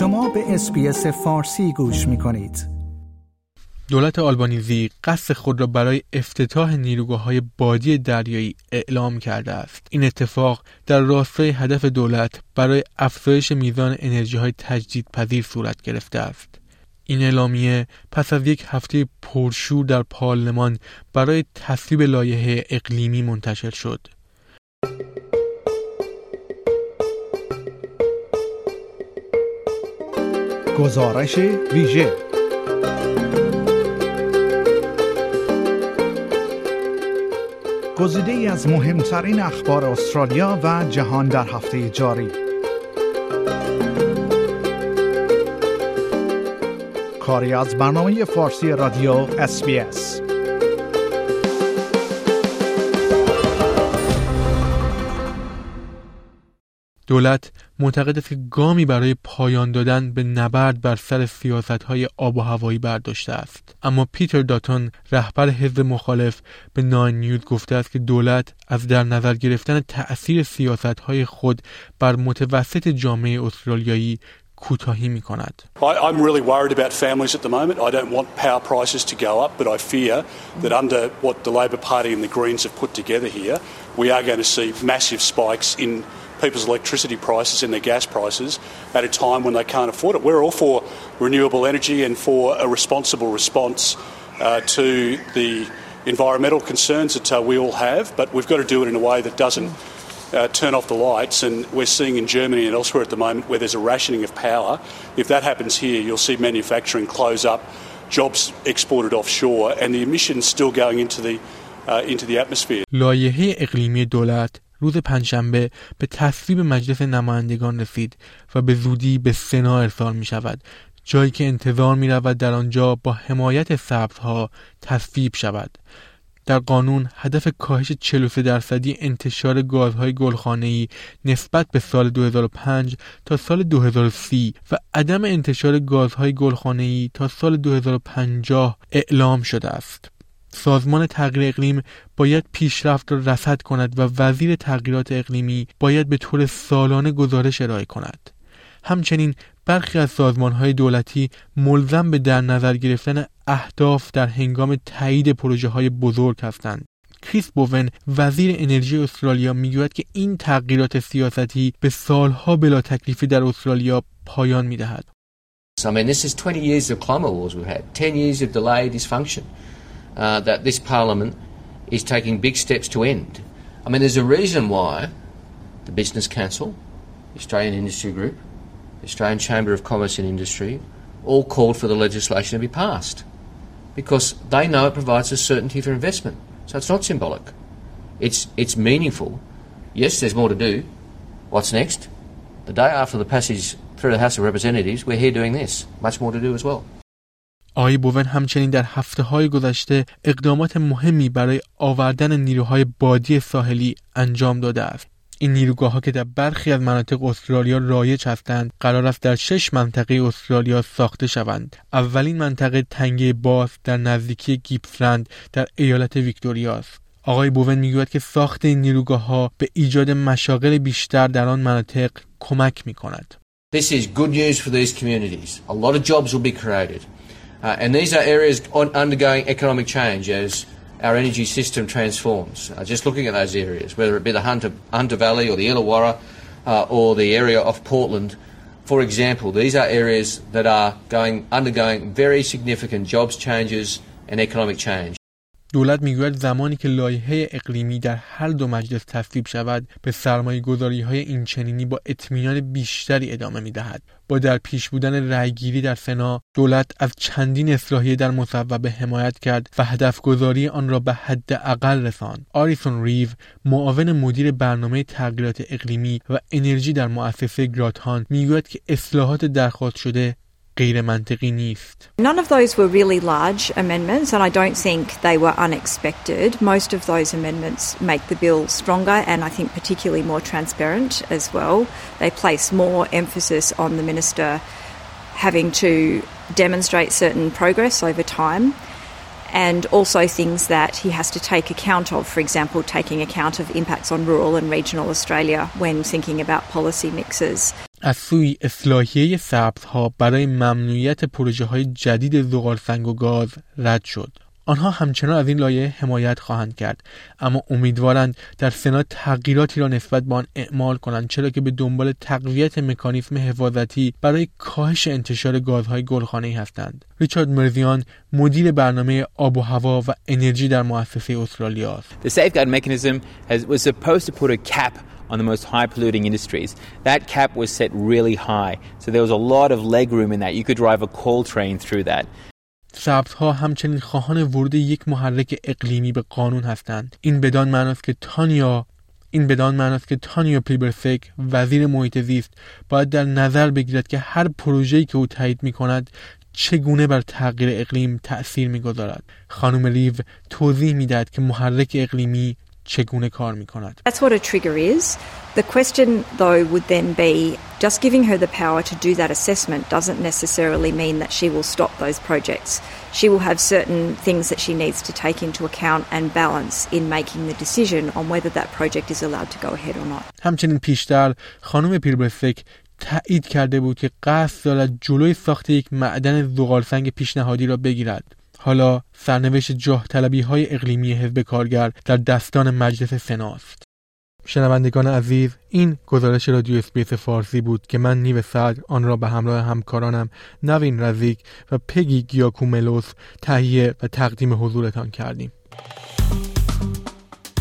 شما به SBS فارسی گوش می کنید. دولت آلبانیزی قصد خود را برای افتتاح نیروگاه های بادی دریایی اعلام کرده است. این اتفاق در راستای هدف دولت برای افزایش میزان انرژی های تجدید پذیر صورت گرفته است. این اعلامیه پس از یک هفته پرشور در پارلمان برای تصویب لایحه اقلیمی منتشر شد. گزارش ویژه. گزیده ای از مهمترین اخبار استرالیا و جهان در هفته جاری. کاری از برنامه فارسی رادیو اس دولت معتقد است که گامی برای پایان دادن به نبرد بر سر سیاست های آب و هوایی برداشته است اما پیتر داتون رهبر حزب مخالف به ناین نیوز گفته است که دولت از در نظر گرفتن تأثیر سیاست های خود بر متوسط جامعه استرالیایی کوتاهی می کند. I'm really worried about families at the moment. I don't want power prices to go up, but I fear that under what the Labor Party and the Greens have put together here, we are going to see massive spikes in people's electricity prices and their gas prices at a time when they can't afford it. We're all for renewable energy and for a responsible response uh, to the environmental concerns that uh, we all have, but we've got to do it in a way that doesn't uh, turn off the lights. And we're seeing in Germany and elsewhere at the moment where there's a rationing of power. If that happens here, you'll see manufacturing close up, jobs exported offshore, and the emissions still going into the uh, into the atmosphere. لایحه اقلیمی دولت روز پنجشنبه به تصویب مجلس نمایندگان رسید و به زودی به سنا ارسال می شود جایی که انتظار می رود در آنجا با حمایت سبزها تصویب شود در قانون هدف کاهش 43 درصدی انتشار گازهای گلخانه‌ای نسبت به سال 2005 تا سال 2030 و عدم انتشار گازهای گلخانه‌ای تا سال 2050 اعلام شده است. سازمان تغییر اقلیم باید پیشرفت را رصد کند و وزیر تغییرات اقلیمی باید به طور سالانه گزارش ارائه کند همچنین برخی از سازمان های دولتی ملزم به در نظر گرفتن اهداف در هنگام تایید پروژه های بزرگ هستند کریس بوون وزیر انرژی استرالیا می‌گوید که این تغییرات سیاستی به سالها بلا تکلیفی در استرالیا پایان می‌دهد. I mean, this is 20 years of climate wars we've had, 10 years of delayed dysfunction. Uh, that this Parliament is taking big steps to end. I mean, there's a reason why the Business Council, the Australian Industry Group, the Australian Chamber of Commerce and Industry all called for the legislation to be passed because they know it provides a certainty for investment. So it's not symbolic. It's, it's meaningful. Yes, there's more to do. What's next? The day after the passage through the House of Representatives, we're here doing this. Much more to do as well. آقای بوون همچنین در هفته های گذشته اقدامات مهمی برای آوردن نیروهای بادی ساحلی انجام داده است. این نیروگاه ها که در برخی از مناطق استرالیا رایج هستند قرار است در شش منطقه استرالیا ساخته شوند اولین منطقه تنگه باز در نزدیکی گیپسلند در ایالت ویکتوریا است آقای بوون می‌گوید که ساخت این نیروگاه ها به ایجاد مشاغل بیشتر در آن مناطق کمک می کند. This is good news for these communities. A lot of jobs will be created. Uh, and these are areas on, undergoing economic change as our energy system transforms. Uh, just looking at those areas, whether it be the Hunter, Hunter Valley or the Illawarra uh, or the area of Portland, for example, these are areas that are going, undergoing very significant jobs changes and economic change. دولت می‌گوید زمانی که لایحه اقلیمی در هر دو مجلس تصویب شود به سرمایه گذاری های این چنینی با اطمینان بیشتری ادامه می دهد. با در پیش بودن رأیگیری در سنا دولت از چندین اصلاحیه در مصوبه حمایت کرد و هدف گذاری آن را به حد اقل رساند. آریسون ریو معاون مدیر برنامه تغییرات اقلیمی و انرژی در مؤسسه گراتهان می‌گوید که اصلاحات درخواست شده غیر منطقی نیست. None of those were really large amendments and I don't think they were unexpected. Most of those amendments make the bill stronger and I think particularly more transparent as well. They place more emphasis on the minister having to demonstrate certain progress over time and also things that he has to take account of, for example, taking account of impacts on rural and regional Australia when thinking about policy mixes. از سوی اصلاحیه سبزها برای ممنوعیت پروژه های جدید زغال سنگ و گاز رد شد. آنها همچنان از این لایه حمایت خواهند کرد اما امیدوارند در سنا تغییراتی را نسبت به آن اعمال کنند چرا که به دنبال تقویت مکانیسم حفاظتی برای کاهش انتشار گازهای گلخانه‌ای هستند. ریچارد مرزیان مدیر برنامه آب و هوا و انرژی در مؤسسه استرالیا است. On the most high polluting industries. That cap was set really high, so there was a lot of leg room in that. You could drive a coal train through that. سبزها همچنین خواهان ورود یک محرک اقلیمی به قانون هستند این بدان معناست که تانیا این بدان معناست که تانیا پلیبرفک وزیر محیط زیست باید در نظر بگیرد که هر پروژه‌ای که او تایید می کند چگونه بر تغییر اقلیم تأثیر می‌گذارد خانم ریو توضیح می‌دهد که محرک اقلیمی چگونه کار می کند. That's what a trigger is. The question though would then be just giving her the power to do that assessment doesn't necessarily mean that she will stop those projects. She will have certain things that she needs to take into account and balance in making the decision on whether that project is allowed to go ahead or not. همچنین پیشتر خانم پلیبرسک تایید کرده بود که قصد دارد جلوی ساخت یک معدن زغالسنگ پیشنهادی را بگیرد حالا سرنوشت جاه طلبی های اقلیمی حزب کارگر در دستان مجلس سناست. شنوندگان عزیز این گزارش رادیو SBS فارسی بود که من نیو صدر آن را به همراه همکارانم نوین رزیک و پگی گیاکوملوس تهیه و تقدیم حضورتان کردیم.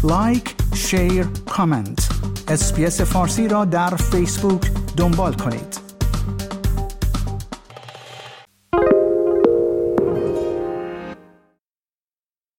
like، share، comment. SBS فارسی را در فیسبوک دنبال کنید.